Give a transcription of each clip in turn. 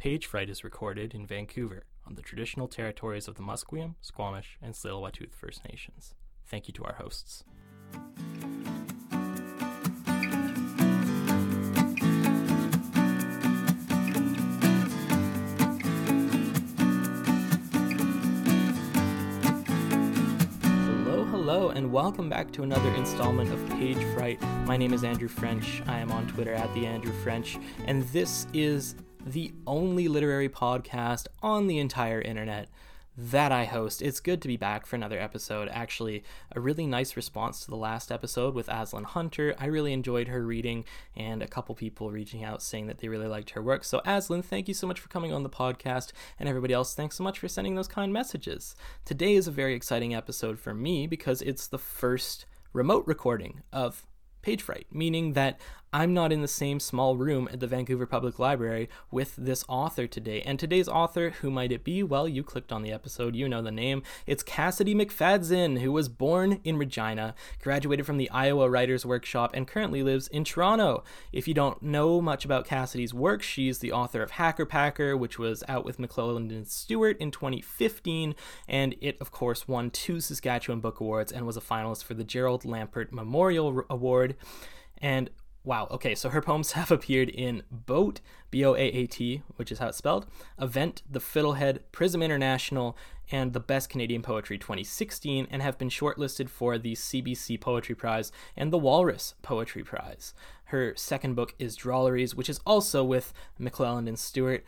Page Fright is recorded in Vancouver on the traditional territories of the Musqueam, Squamish, and Tsleil-Waututh First Nations. Thank you to our hosts. Hello, hello, and welcome back to another installment of Page Fright. My name is Andrew French. I am on Twitter at the Andrew French, and this is the only literary podcast on the entire internet that I host. It's good to be back for another episode. Actually, a really nice response to the last episode with Aslan Hunter. I really enjoyed her reading, and a couple people reaching out saying that they really liked her work. So, Aslan, thank you so much for coming on the podcast, and everybody else, thanks so much for sending those kind messages. Today is a very exciting episode for me because it's the first remote recording of Page Fright, meaning that I'm not in the same small room at the Vancouver Public Library with this author today. And today's author, who might it be? Well, you clicked on the episode, you know the name. It's Cassidy McFadzean, who was born in Regina, graduated from the Iowa Writers Workshop, and currently lives in Toronto. If you don't know much about Cassidy's work, she's the author of Hacker Packer, which was out with McClelland and Stewart in 2015, and it, of course, won two Saskatchewan Book Awards and was a finalist for the Gerald Lampert Memorial Award. And Wow. Okay. So her poems have appeared in Boat, B O A A T, which is how it's spelled, Event, The Fiddlehead, Prism International, and the Best Canadian Poetry 2016, and have been shortlisted for the CBC Poetry Prize and the Walrus Poetry Prize. Her second book is Drolleries, which is also with McClelland and Stewart.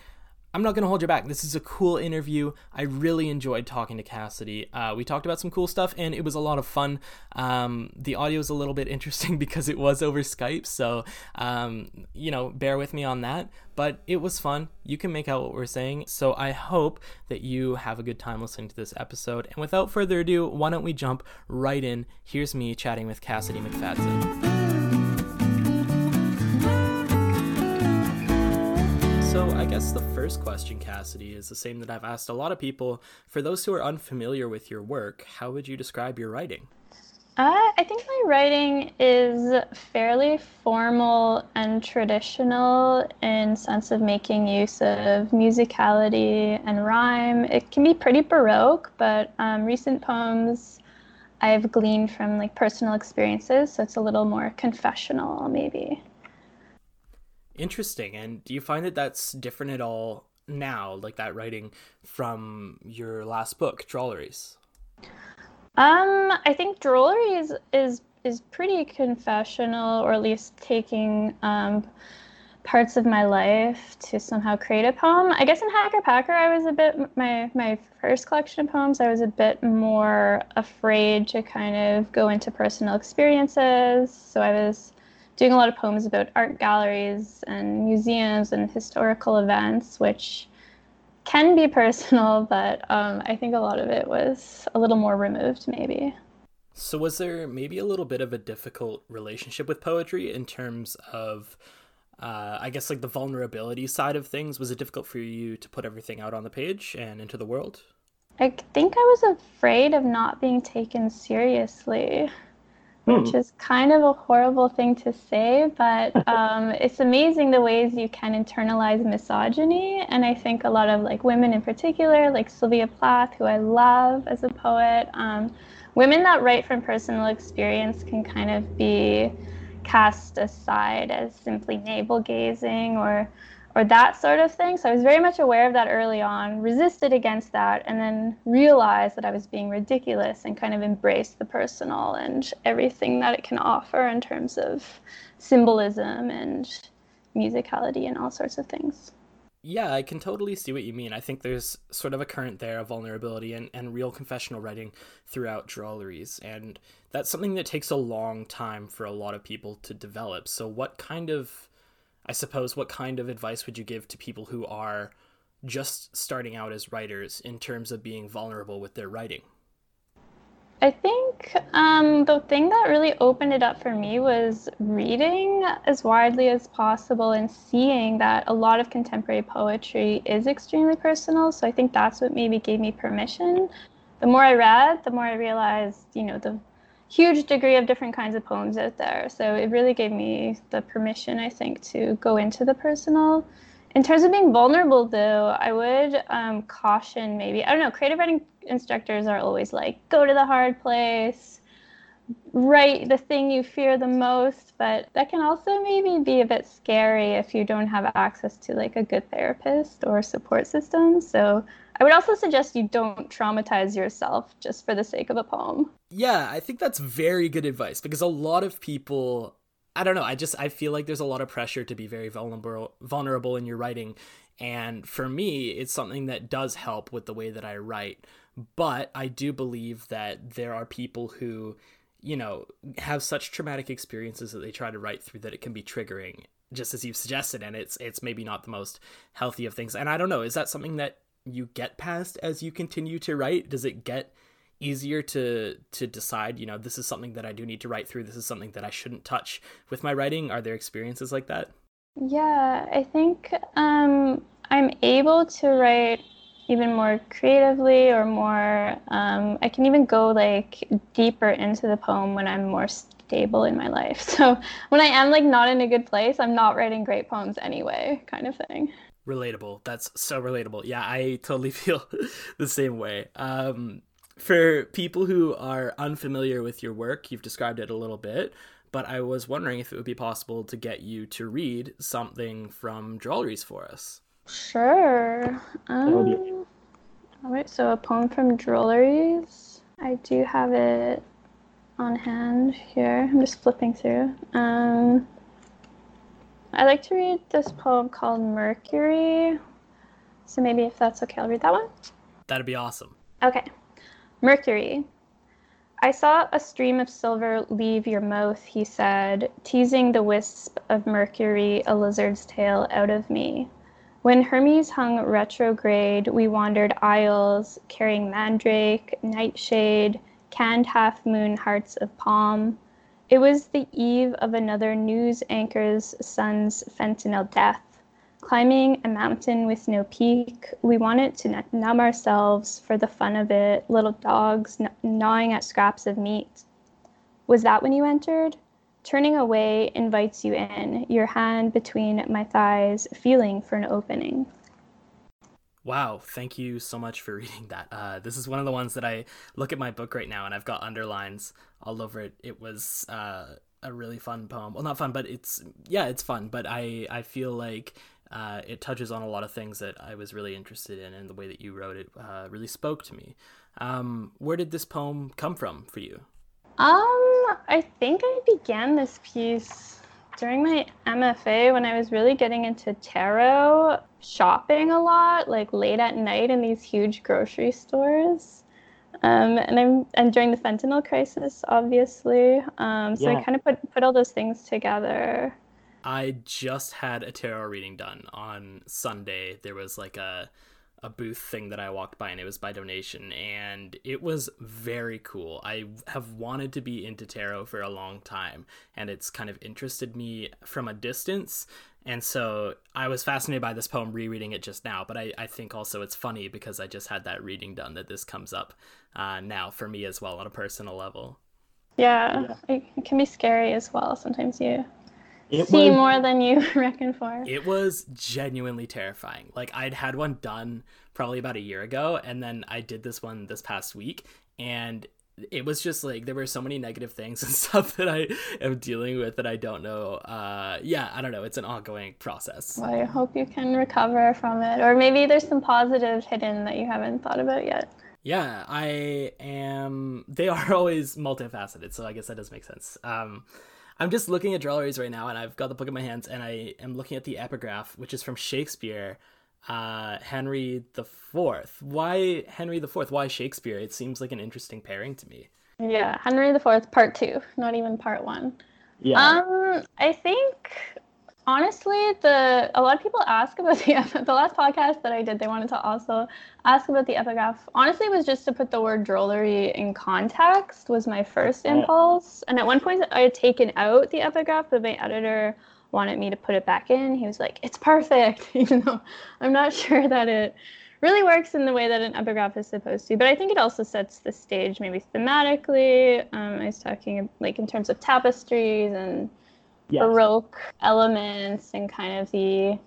I'm not going to hold you back. This is a cool interview. I really enjoyed talking to Cassidy. Uh, we talked about some cool stuff, and it was a lot of fun. Um, the audio is a little bit interesting because it was over Skype, so um, you know, bear with me on that. But it was fun. You can make out what we're saying. So I hope that you have a good time listening to this episode. And without further ado, why don't we jump right in? Here's me chatting with Cassidy McFadzean. So, I guess the first question, Cassidy, is the same that I've asked a lot of people. For those who are unfamiliar with your work, how would you describe your writing? Uh, I think my writing is fairly formal and traditional in sense of making use of musicality and rhyme. It can be pretty baroque, but um, recent poems I've gleaned from like personal experiences, so it's a little more confessional, maybe. Interesting. And do you find that that's different at all now, like that writing from your last book, Drolleries? Um, I think Drolleries is is pretty confessional, or at least taking um, parts of my life to somehow create a poem. I guess in Hacker Packer, I was a bit my my first collection of poems. I was a bit more afraid to kind of go into personal experiences, so I was doing a lot of poems about art galleries and museums and historical events, which can be personal, but um, I think a lot of it was a little more removed, maybe. So, was there maybe a little bit of a difficult relationship with poetry in terms of, uh, I guess, like the vulnerability side of things? Was it difficult for you to put everything out on the page and into the world? I think I was afraid of not being taken seriously which hmm. is kind of a horrible thing to say, but um, it's amazing the ways you can internalize misogyny. And I think a lot of like women in particular, like Sylvia Plath, who I love as a poet, um, women that write from personal experience can kind of be cast aside as simply navel gazing or or that sort of thing. So I was very much aware of that early on, resisted against that, and then realized that I was being ridiculous and kind of embraced the personal and everything that it can offer in terms of symbolism and musicality and all sorts of things. Yeah, I can totally see what you mean. I think there's sort of a current there of vulnerability and, and real confessional writing throughout drolleries. And that's something that takes a long time for a lot of people to develop. So, what kind of I suppose what kind of advice would you give to people who are just starting out as writers in terms of being vulnerable with their writing? I think um, the thing that really opened it up for me was reading as widely as possible and seeing that a lot of contemporary poetry is extremely personal. So I think that's what maybe gave me permission. The more I read, the more I realized, you know, the huge degree of different kinds of poems out there. So it really gave me the permission, I think, to go into the personal in terms of being vulnerable, though, I would um, caution maybe, I don't know, creative writing instructors are always like, go to the hard place, write the thing you fear the most, but that can also maybe be a bit scary if you don't have access to like a good therapist or support system. So I would also suggest you don't traumatize yourself just for the sake of a poem. Yeah, I think that's very good advice because a lot of people I don't know, I just I feel like there's a lot of pressure to be very vulnerable vulnerable in your writing and for me it's something that does help with the way that I write. But I do believe that there are people who you know have such traumatic experiences that they try to write through that it can be triggering just as you've suggested and it's it's maybe not the most healthy of things and i don't know is that something that you get past as you continue to write? Does it get easier to to decide you know this is something that i do need to write through this is something that i shouldn't touch with my writing? Are there experiences like that? Yeah i think um i'm able to write even more creatively or more um, i can even go like deeper into the poem when i'm more stable in my life. So when i am like not in a good place i'm not writing great poems anyway kind of thing relatable that's so relatable yeah i totally feel the same way um, for people who are unfamiliar with your work you've described it a little bit but i was wondering if it would be possible to get you to read something from drolleries for us Sure. Um, all right, so a poem from Drolleries. I do have it on hand here. I'm just flipping through. Um, I like to read this poem called Mercury. So maybe if that's okay, I'll read that one. That'd be awesome. Okay. Mercury. I saw a stream of silver leave your mouth, he said, teasing the wisp of mercury, a lizard's tail, out of me. When Hermes hung retrograde, we wandered aisles, carrying mandrake, nightshade, canned half moon hearts of palm. It was the eve of another news anchor's son's fentanyl death. Climbing a mountain with no peak, we wanted to numb ourselves for the fun of it, little dogs gnawing at scraps of meat. Was that when you entered? Turning away invites you in, your hand between my thighs, feeling for an opening. Wow, thank you so much for reading that. Uh, this is one of the ones that I look at my book right now and I've got underlines all over it. It was uh, a really fun poem. Well, not fun, but it's yeah, it's fun. But I I feel like uh, it touches on a lot of things that I was really interested in, and the way that you wrote it uh, really spoke to me. Um, where did this poem come from for you? Um, I think I began this piece during my MFA when I was really getting into tarot, shopping a lot, like late at night in these huge grocery stores. Um, and I'm and during the fentanyl crisis, obviously. Um, so yeah. I kind of put put all those things together. I just had a tarot reading done on Sunday. There was like a a booth thing that I walked by and it was by donation and it was very cool. I have wanted to be into tarot for a long time and it's kind of interested me from a distance. And so I was fascinated by this poem rereading it just now, but I, I think also it's funny because I just had that reading done that this comes up uh, now for me as well on a personal level. Yeah, yeah, it can be scary as well. Sometimes you it see was, more than you reckon for. It was genuinely terrifying. Like I'd had one done probably about a year ago, and then I did this one this past week, and it was just like there were so many negative things and stuff that I am dealing with that I don't know. Uh, yeah, I don't know. It's an ongoing process. Well, I hope you can recover from it, or maybe there's some positives hidden that you haven't thought about yet. Yeah, I am. They are always multifaceted, so I guess that does make sense. Um, I'm just looking at drolleries right now, and I've got the book in my hands, and I am looking at the epigraph, which is from Shakespeare, uh, Henry the Fourth. Why Henry the Fourth? Why Shakespeare? It seems like an interesting pairing to me. Yeah, Henry the Fourth, part two, not even part one. Yeah. Um, I think honestly, the a lot of people ask about the the last podcast that I did. They wanted to also ask about the epigraph. Honestly, it was just to put the word drollery in context. Was my first impulse, and at one point I had taken out the epigraph, but my editor wanted me to put it back in. He was like, "It's perfect," even though I'm not sure that it really works in the way that an epigraph is supposed to. But I think it also sets the stage, maybe thematically. Um, I was talking like in terms of tapestries and yes. baroque elements and kind of the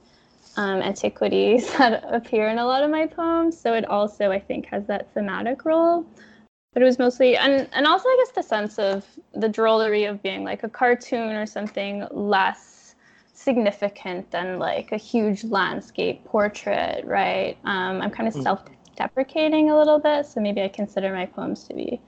um, antiquities that appear in a lot of my poems. So it also, I think, has that thematic role. But it was mostly, and, and also, I guess, the sense of the drollery of being like a cartoon or something less significant than like a huge landscape portrait, right? Um, I'm kind of mm. self deprecating a little bit. So maybe I consider my poems to be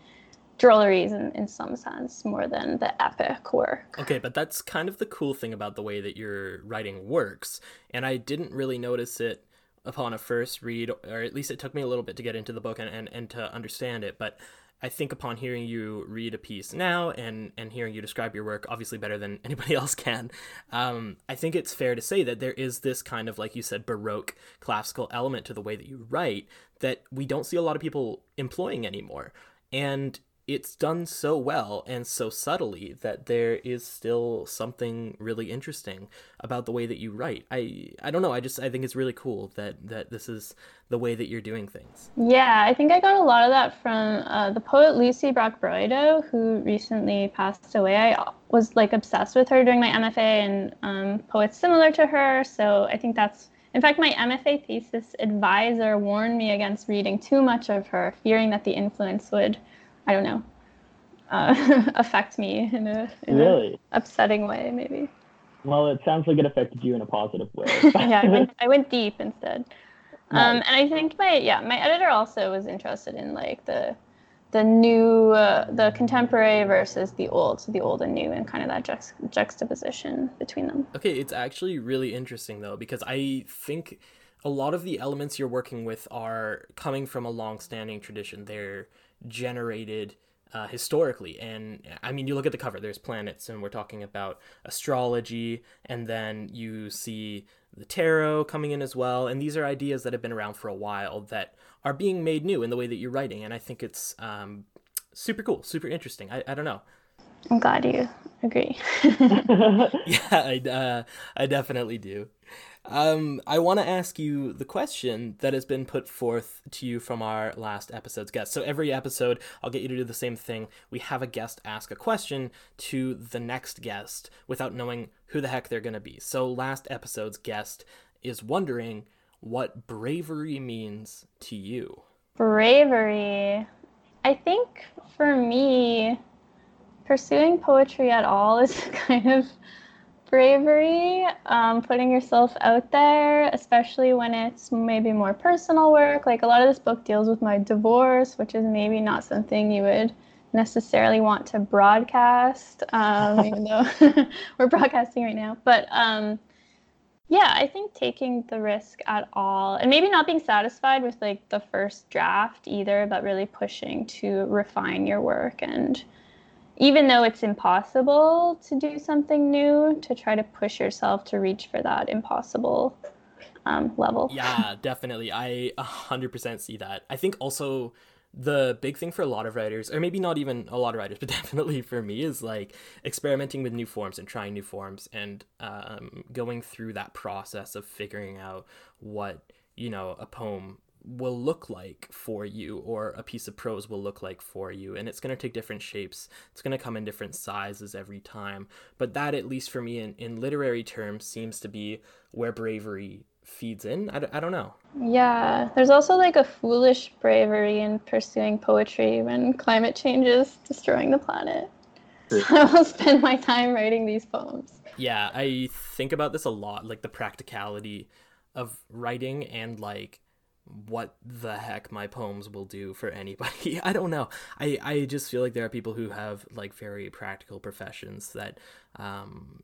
drolleries in, in some sense more than the epic work. Okay, but that's kind of the cool thing about the way that your writing works. And I didn't really notice it upon a first read, or at least it took me a little bit to get into the book and, and, and to understand it. But I think upon hearing you read a piece now and, and hearing you describe your work, obviously better than anybody else can, um, I think it's fair to say that there is this kind of, like you said, Baroque classical element to the way that you write that we don't see a lot of people employing anymore. And it's done so well and so subtly that there is still something really interesting about the way that you write. I I don't know, I just I think it's really cool that that this is the way that you're doing things. Yeah, I think I got a lot of that from uh, the poet Lucie Brock-Broido, who recently passed away. I was like obsessed with her during my MFA and um, poets similar to her. So I think that's in fact, my MFA thesis advisor warned me against reading too much of her, fearing that the influence would I don't know, uh, affect me in a in really upsetting way, maybe. Well, it sounds like it affected you in a positive way. yeah, I went, I went deep instead. Um, and I think my yeah my editor also was interested in like the the new uh, the contemporary versus the old so the old and new and kind of that juxt- juxtaposition between them okay it's actually really interesting though because i think a lot of the elements you're working with are coming from a long-standing tradition they're generated uh, historically. And I mean, you look at the cover, there's planets, and we're talking about astrology, and then you see the tarot coming in as well. And these are ideas that have been around for a while that are being made new in the way that you're writing. And I think it's um, super cool, super interesting. I, I don't know. I'm glad you agree. yeah, I, uh, I definitely do. Um, I want to ask you the question that has been put forth to you from our last episode's guest. So every episode, I'll get you to do the same thing. We have a guest ask a question to the next guest without knowing who the heck they're going to be. So last episode's guest is wondering what bravery means to you. Bravery. I think for me, pursuing poetry at all is kind of bravery, um, putting yourself out there, especially when it's maybe more personal work. Like a lot of this book deals with my divorce, which is maybe not something you would necessarily want to broadcast, um, even though we're broadcasting right now. But um, yeah, I think taking the risk at all, and maybe not being satisfied with like the first draft either, but really pushing to refine your work and even though it's impossible to do something new, to try to push yourself to reach for that impossible um, level. Yeah, definitely. I 100% see that. I think also the big thing for a lot of writers, or maybe not even a lot of writers, but definitely for me, is like experimenting with new forms and trying new forms and um, going through that process of figuring out what, you know, a poem will look like for you or a piece of prose will look like for you and it's going to take different shapes. It's going to come in different sizes every time. But that at least for me in, in literary terms seems to be where bravery feeds in. I, I don't know. Yeah there's also like a foolish bravery in pursuing poetry when climate change is destroying the planet. So i will spend my time writing these poems. Yeah i think about this a lot like the practicality of writing and like what the heck my poems will do for anybody. I don't know. I, I just feel like there are people who have like very practical professions that um,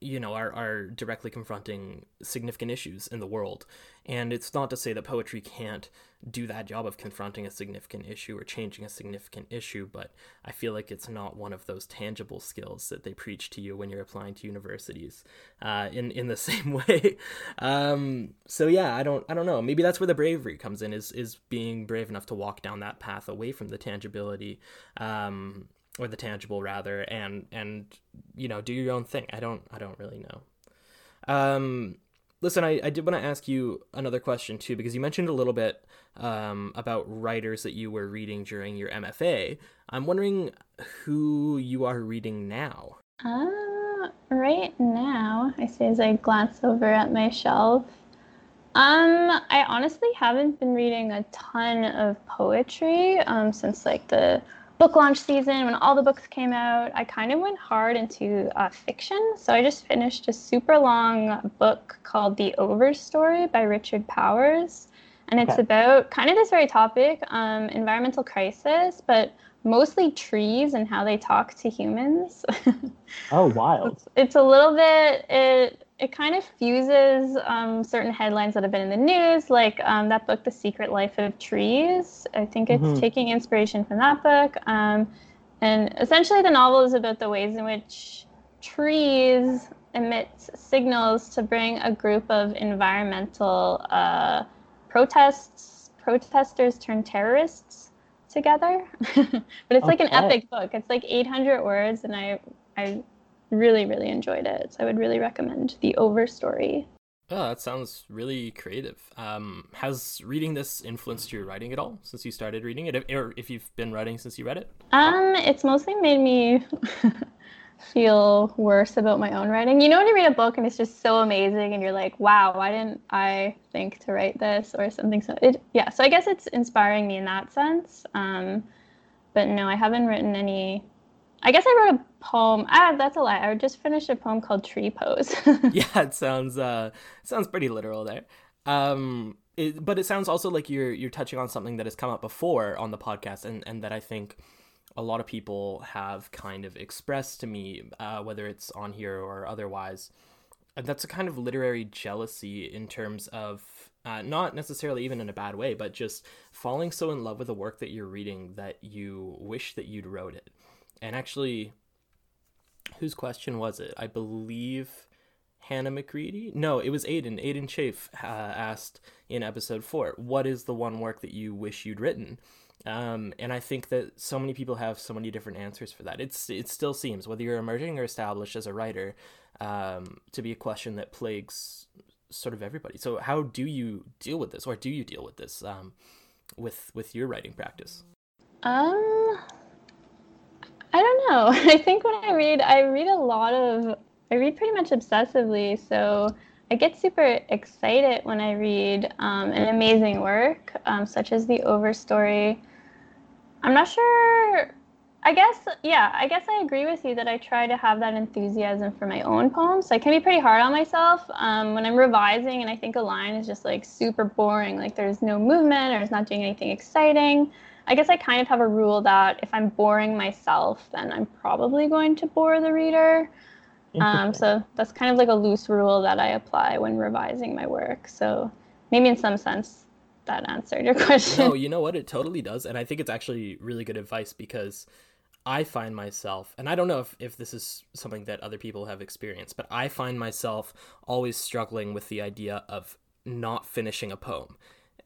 you know are, are directly confronting significant issues in the world. And it's not to say that poetry can't do that job of confronting a significant issue or changing a significant issue but i feel like it's not one of those tangible skills that they preach to you when you're applying to universities uh, in in the same way. Um, so yeah i don't i don't know. Maybe that's where the bravery comes in is is being brave enough to walk down that path away from the tangibility um, or the tangible rather and and you know do your own thing. I don't i don't really know. Um listen i, I did want to ask you another question too because you mentioned a little bit um, about writers that you were reading during your mfa i'm wondering who you are reading now. Uh, right now i say as i glance over at my shelf Um, I honestly haven't been reading a ton of poetry um, since like the book launch season when all the books came out. I kind of went hard into uh, fiction, so I just finished a super long book called The Overstory by Richard Powers, and it's okay. about kind of this very topic, um, environmental crisis, but mostly trees and how they talk to humans. oh, wild! It's, it's a little bit it it kind of fuses um, certain headlines that have been in the news, like um, that book, The Secret Life of Trees. I think it's mm-hmm. taking inspiration from that book. Um, and essentially, the novel is about the ways in which trees emit signals to bring a group of environmental uh, protests, protesters turned terrorists together. but it's okay. like an epic book. It's like 800 words, and I, I really, really enjoyed it. So I would really recommend The Overstory. Oh, that sounds really creative. Um, has reading this influenced your writing at all since you started reading it, or if you've been writing since you read it? Um, it's mostly made me feel worse about my own writing. You know, when you read a book and it's just so amazing, and you're like, "Wow, why didn't I think to write this?" or something. So it, yeah. So I guess it's inspiring me in that sense. Um, but no, I haven't written any I guess I wrote a poem. Ah, that's a lie. I just finished a poem called Tree Pose. yeah, it sounds uh sounds pretty literal there. Um it, but it sounds also like you're you're touching on something that has come up before on the podcast and and that I think a lot of people have kind of expressed to me uh, whether it's on here or otherwise. And that's a kind of literary jealousy in terms of uh, not necessarily even in a bad way, but just falling so in love with the work that you're reading that you wish that you'd wrote it and actually, whose question was it? I believe Hannah McReady. No, it was Aidan. Aidan Chafe uh, asked in episode four, "What is the one work that you wish you'd written?" Um, and I think that so many people have so many different answers for that. It's it still seems whether you're emerging or established as a writer um, to be a question that plagues sort of everybody. So how do you deal with this, or do you deal with this um, with with your writing practice? Um, I don't know. I think when I read, I read a lot of, I read pretty much obsessively. So I get super excited when I read um, an amazing work, um, such as The Overstory. I'm not sure. I guess, yeah, I guess I agree with you that I try to have that enthusiasm for my own poems. So I can be pretty hard on myself um, when I'm revising and I think a line is just like super boring, like there's no movement or it's not doing anything exciting. I guess I kind of have a rule that if I'm boring myself, then I'm probably going to bore the reader. Um, so that's kind of like a loose rule that I apply when revising my work. So maybe in some sense that answered your question. No, you know what? It totally does. And I think it's actually really good advice because I find myself, and I don't know if, if this is something that other people have experienced, but I find myself always struggling with the idea of not finishing a poem.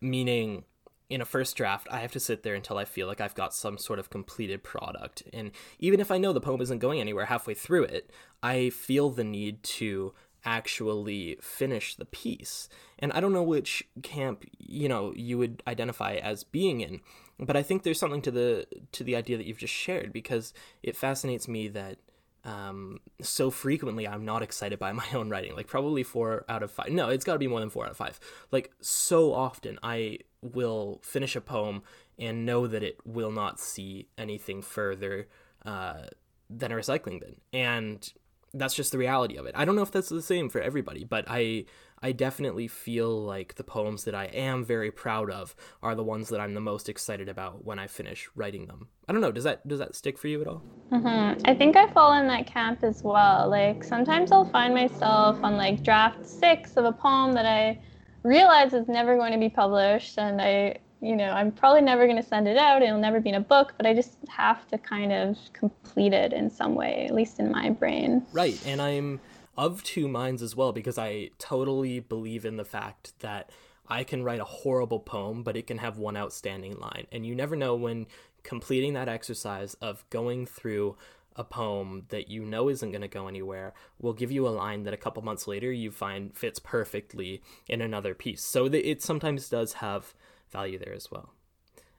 Meaning, in a first draft, I have to sit there until I feel like I've got some sort of completed product. And even if I know the poem isn't going anywhere halfway through it, I feel the need to actually finish the piece. And I don't know which camp, you know, you would identify as being in, but I think there's something to the to the idea that you've just shared because it fascinates me that um, so frequently I'm not excited by my own writing. Like probably four out of five. No, it's got to be more than four out of five. Like so often I will finish a poem and know that it will not see anything further uh, than a recycling bin. And that's just the reality of it. I don't know if that's the same for everybody, but I I definitely feel like the poems that I am very proud of are the ones that I'm the most excited about when I finish writing them. I don't know. Does that does that stick for you at all? Mm-hmm. I think I fall in that camp as well. Like sometimes I'll find myself on like draft six of a poem that I realize it's never going to be published, and I you know I'm probably never going to send it out. It'll never be in a book, but I just have to kind of complete it in some way, at least in my brain. Right, and I'm of two minds as well because I totally believe in the fact that I can write a horrible poem, but it can have one outstanding line. And you never know when completing that exercise of going through a poem that you know isn't going to go anywhere will give you a line that a couple months later you find fits perfectly in another piece. So it sometimes does have value there as well.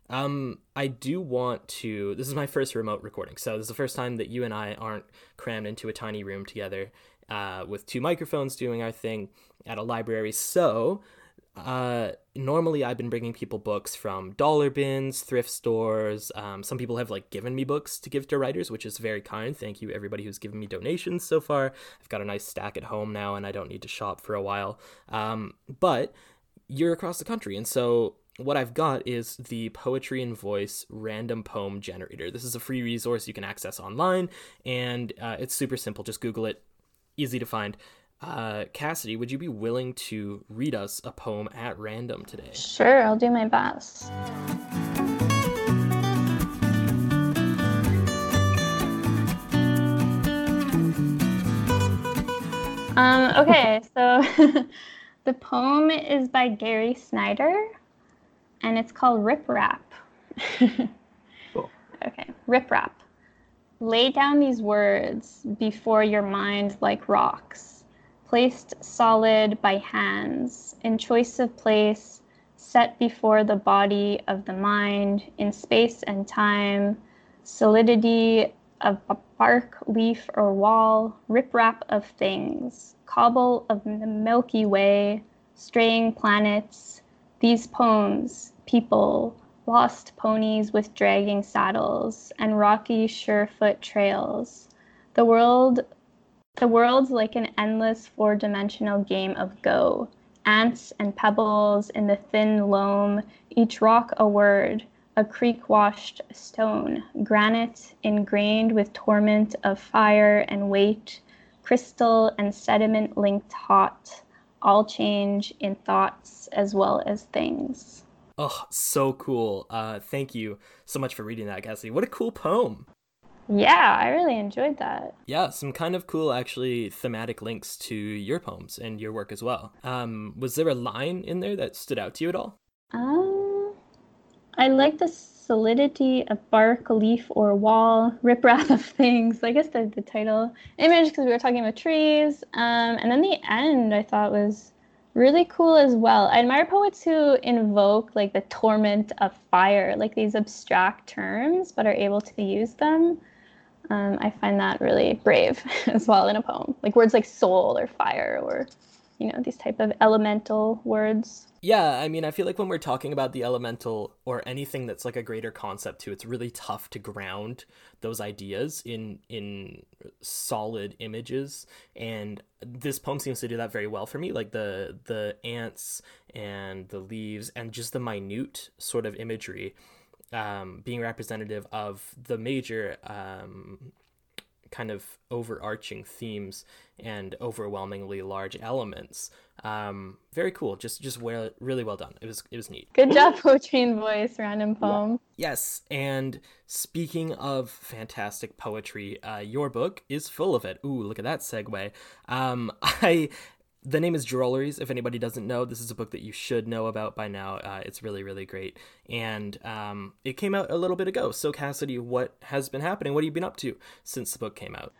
Um, I do want to. This is my first remote recording, so this is the first time that you and I aren't crammed into a tiny room together uh, with two microphones doing our thing at a library. So uh, normally I've been bringing people books from dollar bins, thrift stores. Um, some people have like given me books to give to writers, which is very kind. Thank you everybody who's given me donations so far. I've got a nice stack at home now, and I don't need to shop for a while. Um, but you're across the country, and so what I've got is the Poetry In Voice random poem generator. This is a free resource you can access online, and uh, it's super simple. Just Google it, easy to find. Uh, Cassidy, would you be willing to read us a poem at random today? Sure, I'll do my best. Um, okay, so the poem is by Gary Snyder and it's called Rip Rap. cool. Okay, Rip Rap. Lay down these words before your mind like rocks, placed solid by hands, in choice of place, set before the body of the mind, in space and time, solidity of bark, leaf, or wall, riprap of things, cobble of the Milky Way, straying planets, these poems, people, lost ponies with dragging saddles, and rocky, surefoot trails. The world the world's like an endless four-dimensional game of go. Ants and pebbles in the thin loam, each rock a word, a creek washed stone, granite ingrained with torment of fire and weight, crystal and sediment linked hot, all change in thoughts as well as things. Oh, so cool. Uh, thank you so much for reading that, Cassie. What a cool poem. Yeah, I really enjoyed that. Yeah, some kind of cool, actually, thematic links to your poems and your work as well. Um, was there a line in there that stood out to you at all? Um, I like the solidity of bark, leaf, or wall, riprap of things. I guess the, the title image because we were talking about trees. Um, and then the end I thought was really cool as well. I admire poets who invoke like the torment of fire, like these abstract terms, but are able to use them. Um, I find that really brave as well in a poem, like words like soul or fire or you know these type of elemental words. Yeah i mean i feel like when we're talking about the elemental or anything that's like a greater concept too it's really tough to ground those ideas in in solid images. And this poem seems to do that very well for me like the the ants and the leaves and just the minute sort of imagery um, being representative of the major um, kind of overarching themes and overwhelmingly large elements. Um, very cool. Just just well, really well done. It was it was neat. Good job, poetry in voice, random poem. Yes, and speaking of fantastic poetry, uh, your book is full of it. Ooh, look at that segue. Um, I the name is Drolleries. If anybody doesn't know, this is a book that you should know about by now. Uh, it's really, really great. And um, it came out a little bit ago. So, Cassidy, what has been happening? What have you been up to since the book came out?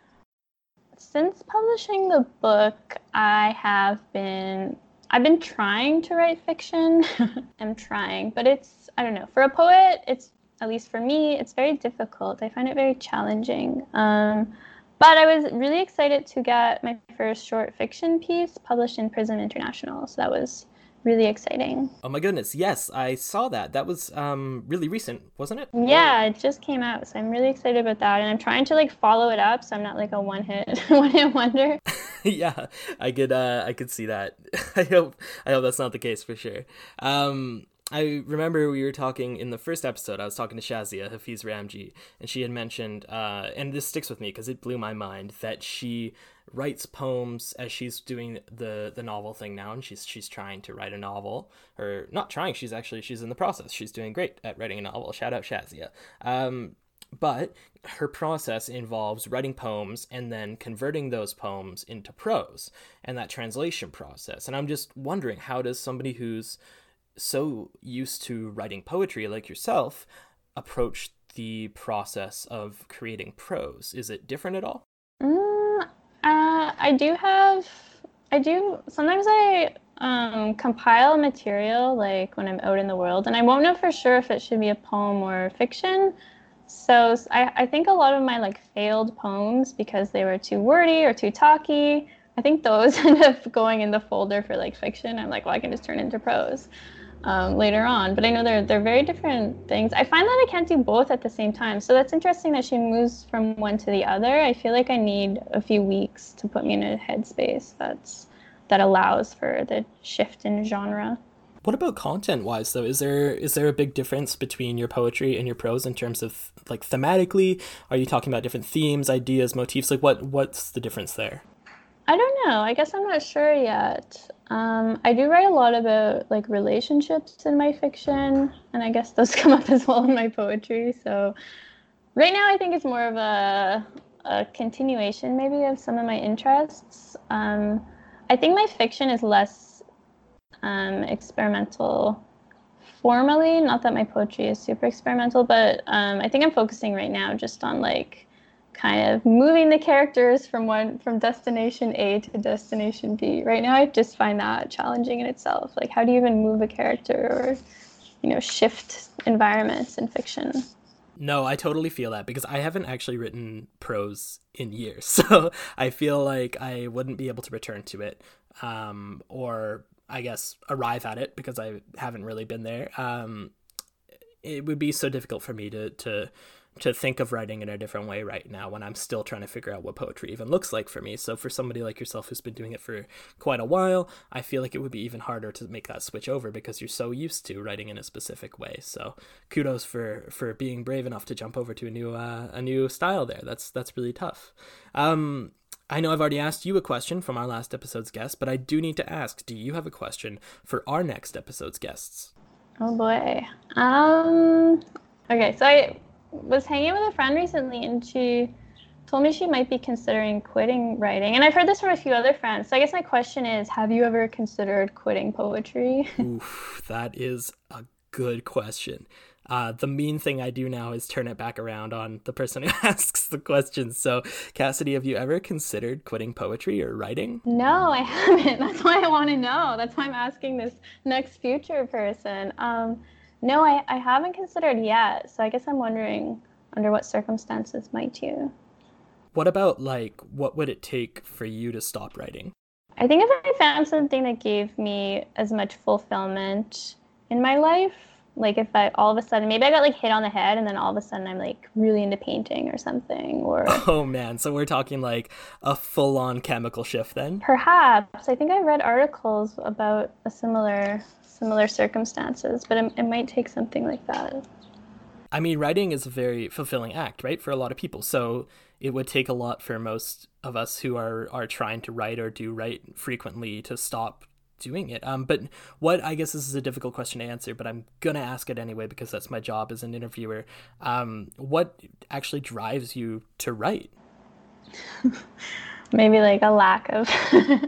Since publishing the book, I have been I've been trying to write fiction. I'm trying, but it's I don't know. For a poet, it's at least for me, it's very difficult. I find it very challenging. Um, but I was really excited to get my first short fiction piece published in Prism International. So that was really exciting. Oh my goodness, yes, I saw that. That was um, really recent, wasn't it? Yeah, it just came out, so I'm really excited about that, and I'm trying to like follow it up, so I'm not like a one hit one hit wonder. yeah, I could uh, I could see that. I hope I hope that's not the case for sure. Um, I remember we were talking in the first episode. I was talking to Shazia Hafiz Ramji, and she had mentioned, uh, and this sticks with me because it blew my mind that she writes poems as she's doing the the novel thing now, and she's she's trying to write a novel, or not trying. She's actually she's in the process. She's doing great at writing a novel. Shout out Shazia. Um, but her process involves writing poems and then converting those poems into prose and that translation process. And I'm just wondering, how does somebody who's so used to writing poetry like yourself approach the process of creating prose? Is it different at all? Mm, uh, I do have, I do, sometimes I um, compile material like when I'm out in the world, and I won't know for sure if it should be a poem or fiction. So I, I think a lot of my like failed poems because they were too wordy or too talky I think those end up going in the folder for like fiction. I'm like, well, I can just turn into prose um, later on. But I know they're they're very different things. I find that I can't do both at the same time. So that's interesting that she moves from one to the other. I feel like I need a few weeks to put me in a headspace that's that allows for the shift in genre. What about content wise though? Is there is there a big difference between your poetry and your prose in terms of like thematically? Are you talking about different themes, ideas, motifs? Like what what's the difference there? I don't know. I guess I'm not sure yet. Um, I do write a lot about like relationships in my fiction, and I guess those come up as well in my poetry. So right now, I think it's more of a, a continuation, maybe, of some of my interests. Um, I think my fiction is less um, experimental formally. Not that my poetry is super experimental, but um, I think I'm focusing right now just on like kind of moving the characters from one from destination A to destination B. Right now, I just find that challenging in itself. Like, how do you even move a character or, you know, shift environments in fiction? No, I totally feel that because I haven't actually written prose in years, so I feel like I wouldn't be able to return to it, um, or I guess arrive at it because I haven't really been there. Um, it would be so difficult for me to to to think of writing in a different way right now when I'm still trying to figure out what poetry even looks like for me. So for somebody like yourself who's been doing it for quite a while, I feel like it would be even harder to make that switch over because you're so used to writing in a specific way. So kudos for for being brave enough to jump over to a new uh, a new style there. That's that's really tough. Um, I know I've already asked you a question from our last episode's guest, but I do need to ask, do you have a question for our next episode's guests? Oh boy. Um okay, so I was hanging with a friend recently and she told me she might be considering quitting writing. And I've heard this from a few other friends. So I guess my question is have you ever considered quitting poetry? Oof, that is a good question. Uh, the mean thing I do now is turn it back around on the person who asks the question. So, Cassidy, have you ever considered quitting poetry or writing? No, I haven't. That's why I want to know. That's why I'm asking this next future person. Um, no, I, I haven't considered yet. So I guess I'm wondering under what circumstances might you? What about like what would it take for you to stop writing? I think if I found something that gave me as much fulfillment in my life, like if I all of a sudden maybe I got like hit on the head and then all of a sudden I'm like really into painting or something or Oh man, so we're talking like a full-on chemical shift then? Perhaps. I think I read articles about a similar similar circumstances, but it, it might take something like that. I mean, writing is a very fulfilling act, right, for a lot of people. So it would take a lot for most of us who are are trying to write or do write frequently to stop doing it. Um, but what I guess this is a difficult question to answer, but I'm gonna ask it anyway because that's my job as an interviewer. Um, what actually drives you to write? Maybe like a lack of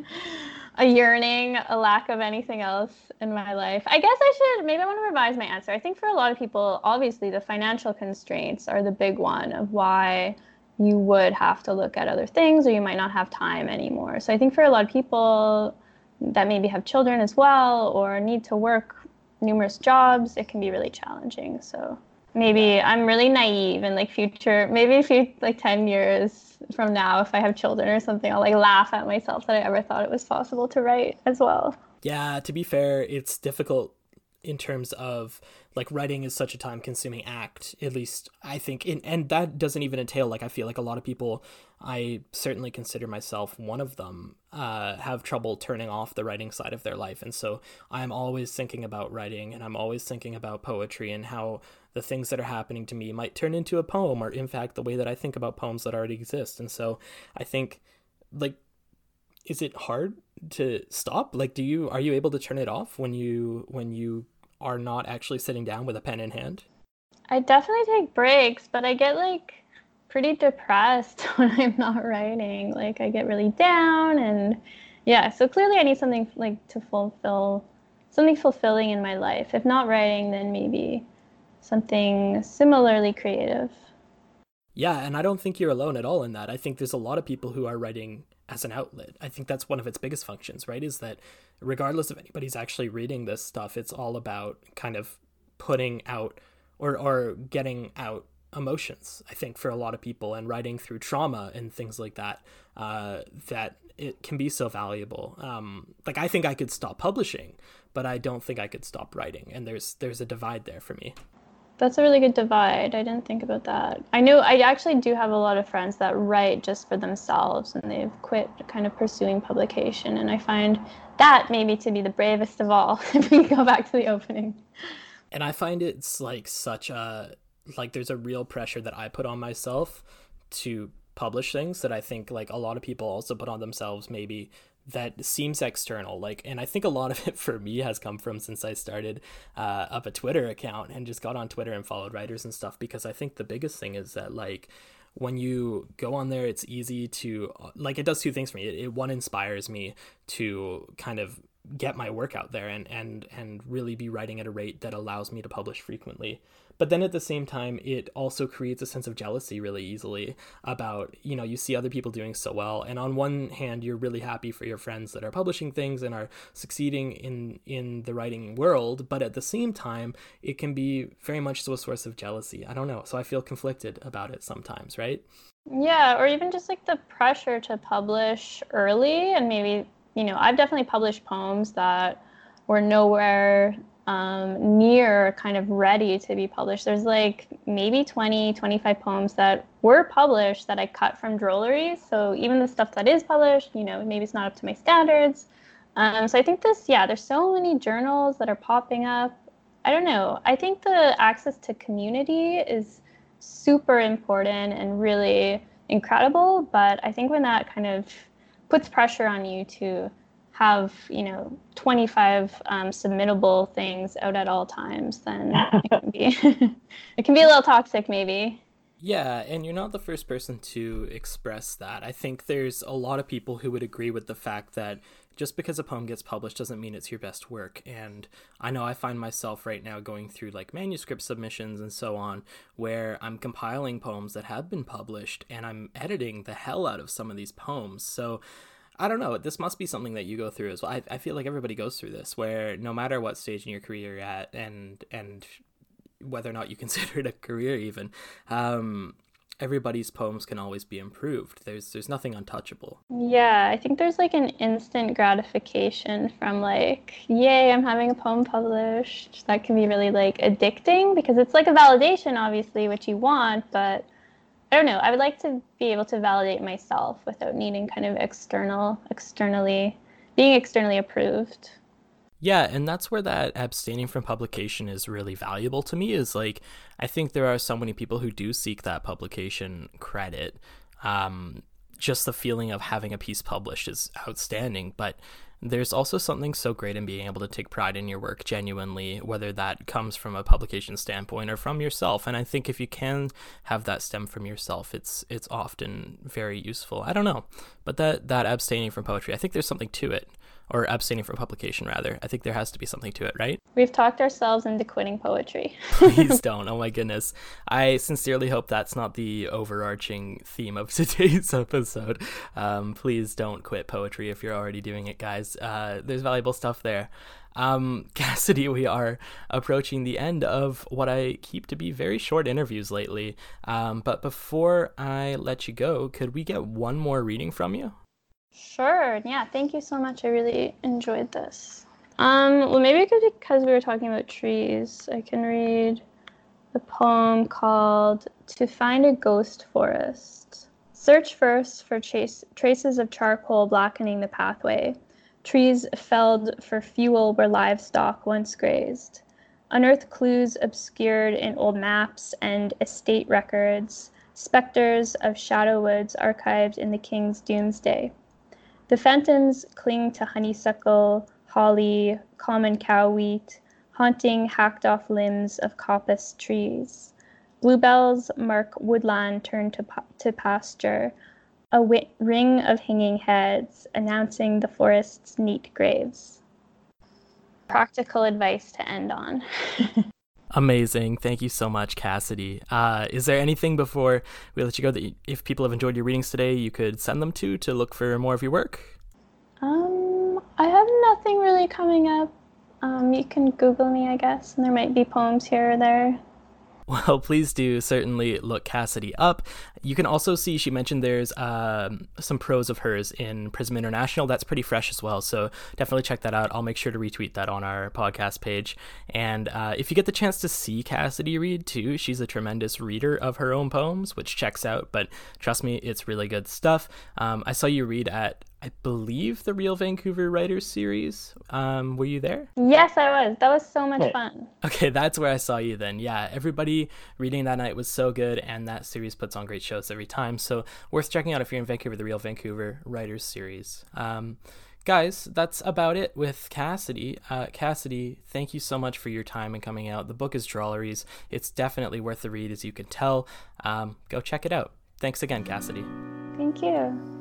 a yearning, a lack of anything else in my life. I guess I should maybe I want to revise my answer. I think for a lot of people, obviously the financial constraints are the big one of why you would have to look at other things or you might not have time anymore. So I think for a lot of people that maybe have children as well or need to work numerous jobs, it can be really challenging. So maybe I'm really naive and like future maybe if you like 10 years from now if I have children or something, I'll like laugh at myself that I ever thought it was possible to write as well. Yeah, to be fair, it's difficult in terms of like writing is such a time consuming act at least i think in, and that doesn't even entail like i feel like a lot of people i certainly consider myself one of them uh, have trouble turning off the writing side of their life and so i'm always thinking about writing and i'm always thinking about poetry and how the things that are happening to me might turn into a poem or in fact the way that I think about poems that already exist. And so I think like is it hard to stop? Like do you are you able to turn it off when you when you are not actually sitting down with a pen in hand? I definitely take breaks, but I get like pretty depressed when I'm not writing. Like I get really down and yeah, so clearly I need something like to fulfill something fulfilling in my life. If not writing, then maybe something similarly creative. Yeah, and I don't think you're alone at all in that. I think there's a lot of people who are writing as an outlet. I think that's one of its biggest functions, right? Is that regardless of anybody's actually reading this stuff, it's all about kind of putting out or or getting out emotions i think for a lot of people and writing through trauma and things like that uh, that it can be so valuable um, like i think i could stop publishing but i don't think i could stop writing and there's there's a divide there for me that's a really good divide. I didn't think about that. I know I actually do have a lot of friends that write just for themselves and they've quit kind of pursuing publication. And I find that maybe to be the bravest of all if we go back to the opening. And I find it's like such a, like there's a real pressure that I put on myself to publish things that I think like a lot of people also put on themselves maybe that seems external like and i think a lot of it for me has come from since i started uh, up a twitter account and just got on twitter and followed writers and stuff because i think the biggest thing is that like when you go on there it's easy to like it does two things for me. It, it one inspires me to kind of get my work out there and and and really be writing at a rate that allows me to publish frequently but then at the same time it also creates a sense of jealousy really easily about you know you see other people doing so well. And on one hand you're really happy for your friends that are publishing things and are succeeding in in the writing world. But at the same time it can be very much so a source of jealousy. I don't know. So i feel conflicted about it sometimes right? Yeah or even just like the pressure to publish early. And maybe you know, I've definitely published poems that were nowhere um, near kind of ready to be published. There's like maybe 20, 25 poems that were published that I cut from drollery. So even the stuff that is published, you know, maybe it's not up to my standards. Um, so I think this, yeah, there's so many journals that are popping up. I don't know. I think the access to community is super important and really incredible. But I think when that kind of puts pressure on you to have you know 25 um, submittable things out at all times then it can be it can be a little toxic maybe. Yeah and you're not the first person to express that. I think there's a lot of people who would agree with the fact that just because a poem gets published doesn't mean it's your best work. And i know i find myself right now going through like manuscript submissions and so on where i'm compiling poems that have been published and i'm editing the hell out of some of these poems. So I don't know. This must be something that you go through as well. I, I feel like everybody goes through this, where no matter what stage in your career you're at, and and whether or not you consider it a career, even, um, everybody's poems can always be improved. There's there's nothing untouchable. Yeah, I think there's like an instant gratification from like, yay, I'm having a poem published. That can be really like addicting because it's like a validation, obviously, which you want, but I don't know. I would like to be able to validate myself without needing kind of external, externally, being externally approved. Yeah, and that's where that abstaining from publication is really valuable to me. Is like, I think there are so many people who do seek that publication credit. Um, just the feeling of having a piece published is outstanding, but there's also something so great in being able to take pride in your work genuinely, whether that comes from a publication standpoint or from yourself. And I think if you can have that stem from yourself, it's it's often very useful. I don't know, but that that abstaining from poetry, I think there's something to it or abstaining from publication rather. I think there has to be something to it, right? We've talked ourselves into quitting poetry. Please don't. Oh my goodness. I sincerely hope that's not the overarching theme of today's episode. Um, please don't quit poetry if you're already doing it, guys. Uh, there's valuable stuff there. Um, Cassidy, we are approaching the end of what I keep to be very short interviews lately. Um, but before I let you go, could we get one more reading from you? Sure. Yeah. Thank you so much. I really enjoyed this. Um, well, maybe because we were talking about trees, I can read the poem called To Find a Ghost Forest. Search first for chase, traces of charcoal blackening the pathway, trees felled for fuel where livestock once grazed. Unearth clues obscured in old maps and estate records, specters of shadow woods archived in the king's Domesday. The phantoms cling to honeysuckle, holly, common cow wheat, haunting hacked off limbs of coppice trees. Bluebells mark woodland turned to, to pasture, a wi- ring of hanging heads announcing the forest's neat graves. Practical advice to end on. Amazing. Thank you so much, Cassidy. Uh, is there anything before we let you go that if people have enjoyed your readings today, you could send them to to look for more of your work? Um, I have nothing really coming up. Um, you can Google me, I guess, and there might be poems here or there. well, please do certainly look Cassidy up. You can also see she mentioned there's um, some prose of hers in Prism International. That's pretty fresh as well. So definitely check that out. I'll make sure to retweet that on our podcast page. And uh, if you get the chance to see Cassidy read too, she's a tremendous reader of her own poems, which checks out. But trust me, it's really good stuff. Um, I saw you read at I believe the Real Vancouver Writers series. Um, were you there? Yes, I was. That was so much fun. Okay, that's where I saw you then. Yeah, everybody reading that night was so good, and that series puts on great shows every time. So worth checking out if you're in Vancouver, the Real Vancouver Writers series. Um, guys, that's about it with Cassidy. Uh, Cassidy, thank you so much for your time and coming out. The book is Drolleries. It's definitely worth the read, as you can tell. Um, go check it out. Thanks again, Cassidy. Thank you.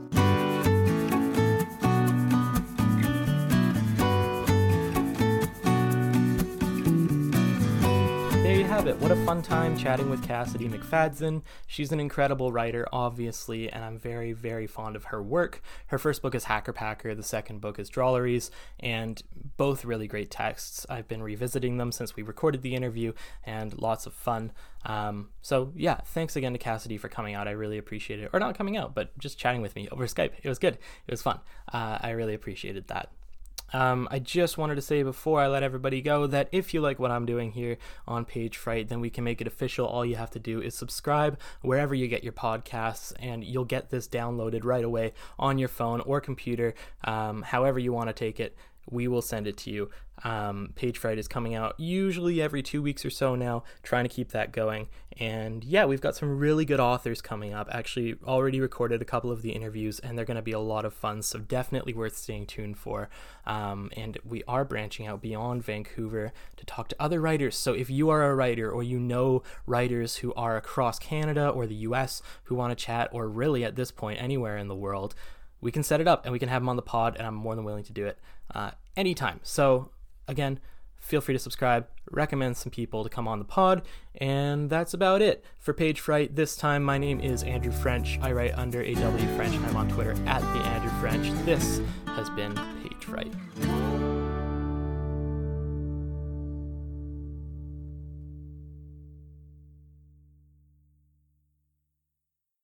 Have it. What a fun time chatting with Cassidy McFadzean. She's an incredible writer, obviously, and I'm very, very fond of her work. Her first book is Hacker Packer, the second book is Drolleries, and both really great texts. I've been revisiting them since we recorded the interview, and lots of fun. Um, so, yeah, thanks again to Cassidy for coming out. I really appreciate it. Or not coming out, but just chatting with me over Skype. It was good. It was fun. Uh, I really appreciated that. Um, I just wanted to say before I let everybody go that if you like what I'm doing here on Page Fright, then we can make it official. All you have to do is subscribe wherever you get your podcasts, and you'll get this downloaded right away on your phone or computer, um, however you want to take it we will send it to you. Um, Page Fright is coming out usually every two weeks or so now, trying to keep that going. And yeah, we've got some really good authors coming up. Actually, already recorded a couple of the interviews, and they're going to be a lot of fun. So definitely worth staying tuned for. Um, and we are branching out beyond Vancouver to talk to other writers. So if you are a writer or you know writers who are across Canada or the US who want to chat, or really at this point anywhere in the world, we can set it up and we can have them on the pod, and I'm more than willing to do it uh, anytime. So, again, feel free to subscribe, recommend some people to come on the pod, and that's about it for Page Fright. This time, my name is Andrew French. I write under AW French, and I'm on Twitter at the Andrew French. This has been Page Fright.